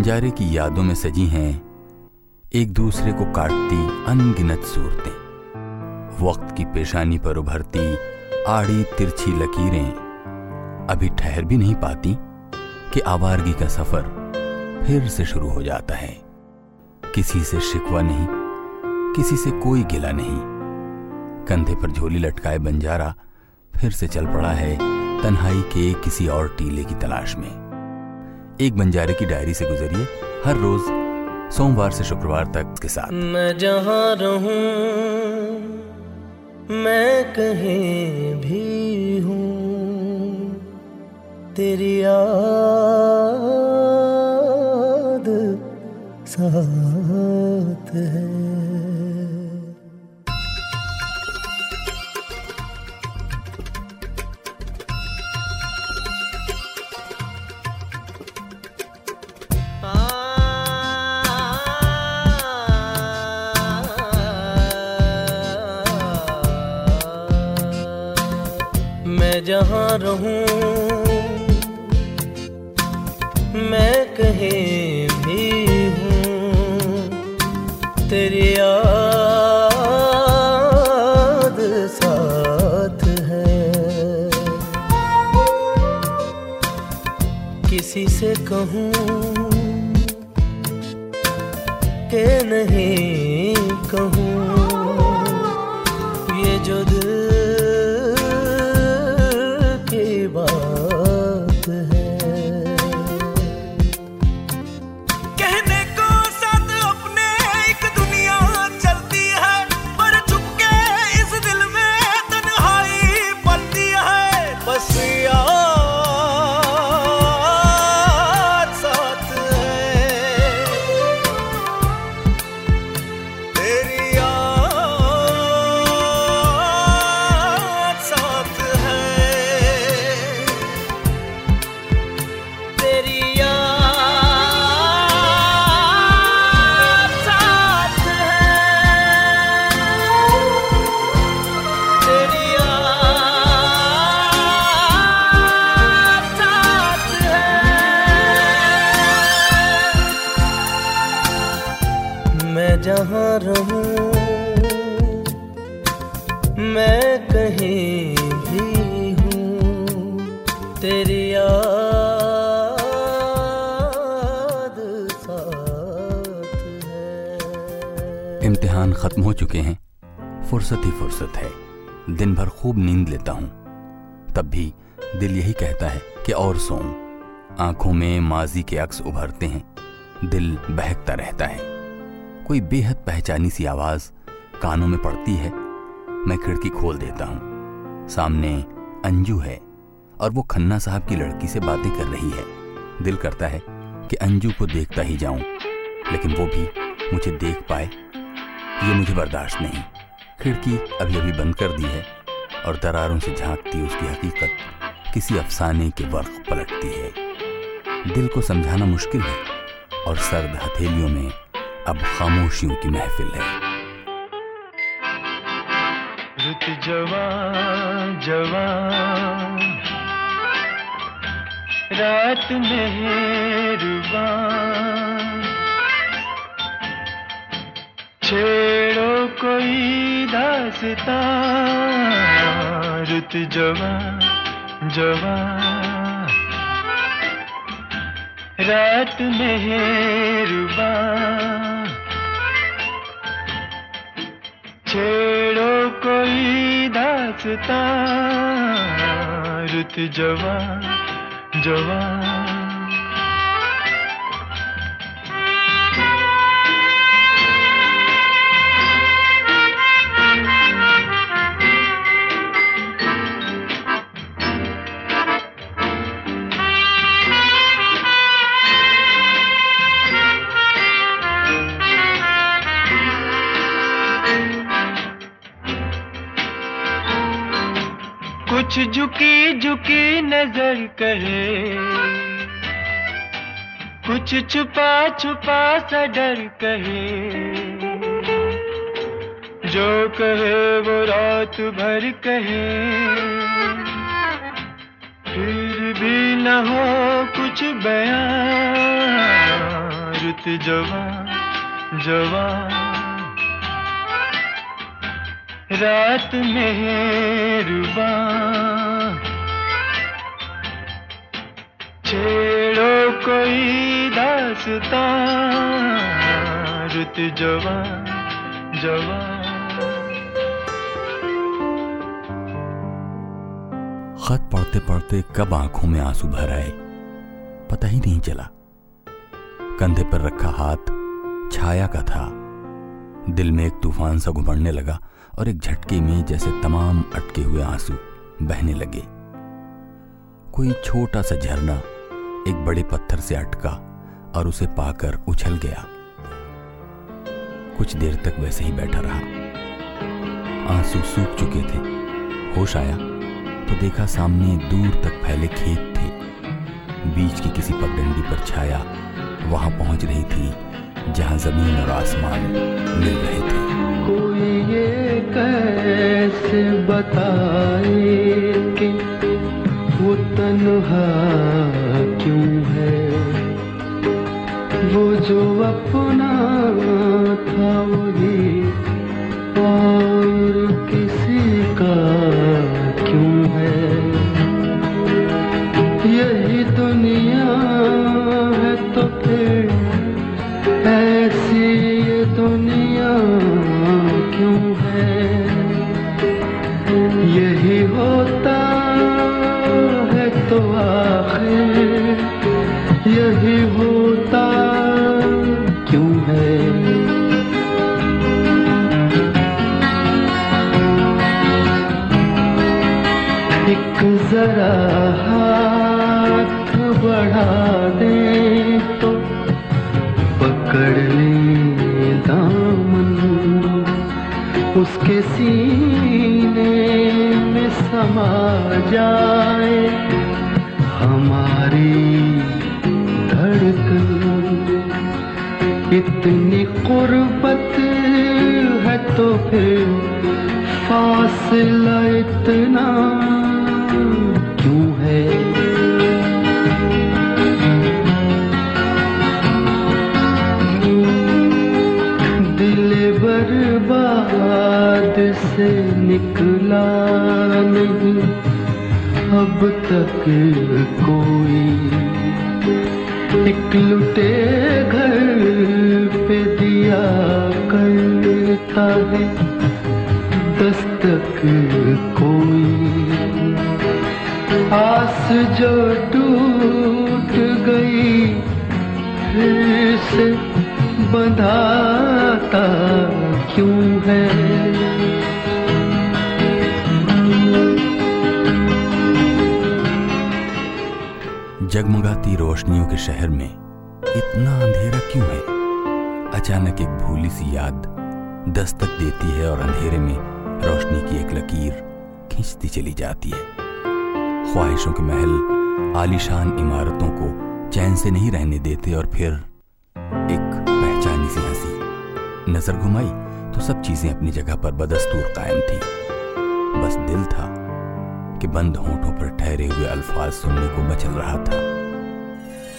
बंजारे की यादों में सजी हैं एक दूसरे को काटती अनगिनत सूरतें। वक्त की पेशानी पर उभरती आड़ी तिरछी लकीरें। अभी ठहर भी नहीं पाती कि आवारगी का सफ़र फिर से शुरू हो जाता है। किसी से शिकवा नहीं, किसी से कोई गिला नहीं। कंधे पर झोली लटकाए बंजारा फिर से चल पड़ा है तन्हाई के किसी और टीले की तलाश में। एक बंजारे की डायरी से गुजरिए, हर रोज सोमवार से शुक्रवार तक के साथ। मैं जहाँ रहूँ, मैं कहीं भी हूँ। तेरी याद साथ है। जहाँ रहूँ, मैं कहीं भी हूँ। तेरी याद साथ है। किसी से कहूँ के नहीं कहूँ, ये जो इम्तिहान खत्म हो चुके हैं। फुर्सत ही फुर्सत है। दिन भर खूब नींद लेता हूँ। तब भी दिल यही कहता है कि और सोऊं। आँखों में माजी के अक्स उभरते हैं। दिल बहकता रहता है। कोई बेहद पहचानी सी आवाज़ कानों में पड़ती है। मैं खिड़की खोल देता हूँ। सामने अंजू है। और वो खन्ना साहब की लड़की से बातें कर रही है। दिल करता है कि अंजू को देखता ही जाऊँ, लेकिन वो भी मुझे देख पाए। ये मुझे बर्दाश्त नहीं। खिड़की अभी अभी बंद कर दी है और दरारों से झांकती उसकी हकीकत किसी अफसाने के वर्क पलटती है। दिल को समझाना मुश्किल है और सर्द हथेलियों में अब खामोशियों की महफिल है। रुत जवान जवान। रात मेहरबान। छेड़ो कोई दासता रुत जवान जवान रात मेहरबान। छेड़ो कोई दासता रुत जवान जवान। कुछ झुकी झुकी नज़र कहे कुछ छुपा छुपा सा डर कहे जो कहे वो रात भर कहे। फिर भी न हो कुछ बयान। रुत जवा जवा रात मेहरबा छेड़ो कोई दासता रुत जवा जवा खत पढ़ते पढ़ते कब आँखों में आँसू भर आए? पता ही नहीं चला। कंधे पर रखा हाथ छाया का था। दिल में एक तूफ़ान सा घुमड़ने लगा। और एक झटके में जैसे तमाम अटके हुए आँसू बहने लगे। कोई छोटा सा झरना एक बड़े पत्थर से अटका और उसे पाकर उछल गया। कुछ देर तक वैसे ही बैठा रहा। आँसू सूख चुके थे। होश आया तो देखा सामने दूर तक फैले खेत थे। बीच की किसी पगडंडी पर छाया वहाँ पहुँच रही थी जहाँ ज़मीन और आसमान मिल रहे थे। कोई ये कैसे बताए कि वो तन्हा क्यों है? वो जो अपना था वही यही होता क्यों है? एक जरा हाथ बढ़ा दे तो पकड़ ले दामन। उसके सीने में समा जाए हमारी धड़कन। इतनी कुर्बत है तो फिर फासला इतना। अब तक कोई एक लुटे घर पे दिया करता है दस्तक कोई। आस जो टूट गई फिर से बंधाता क्यों है? जगमगाती रोशनियों के शहर में इतना अंधेरा क्यों है? अचानक एक भूली सी याद दस्तक देती है और अंधेरे में रोशनी की एक लकीर खींचती चली जाती है। ख्वाहिशों के महल आलीशान इमारतों को चैन से नहीं रहने देते और फिर एक पहचानी सी हँसी। नज़र घुमाई तो सब चीज़ें अपनी जगह पर बदस्तूर कायम थी। बस दिल था कि बंद होठों पर ठहरे हुए अल्फाज सुनने को मचल रहा था।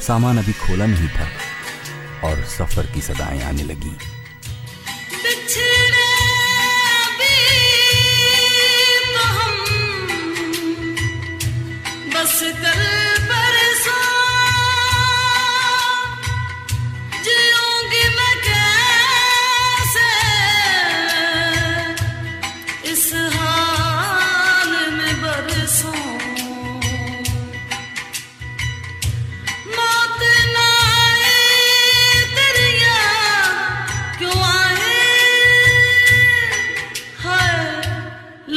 सामान अभी खोला नहीं था और सफ़र की सदाएँ आने लगी।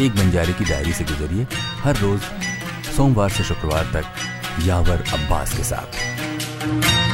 एक बंजारे की डायरी से गुजरिए हर रोज सोमवार से शुक्रवार तक यावर अब्बास के साथ।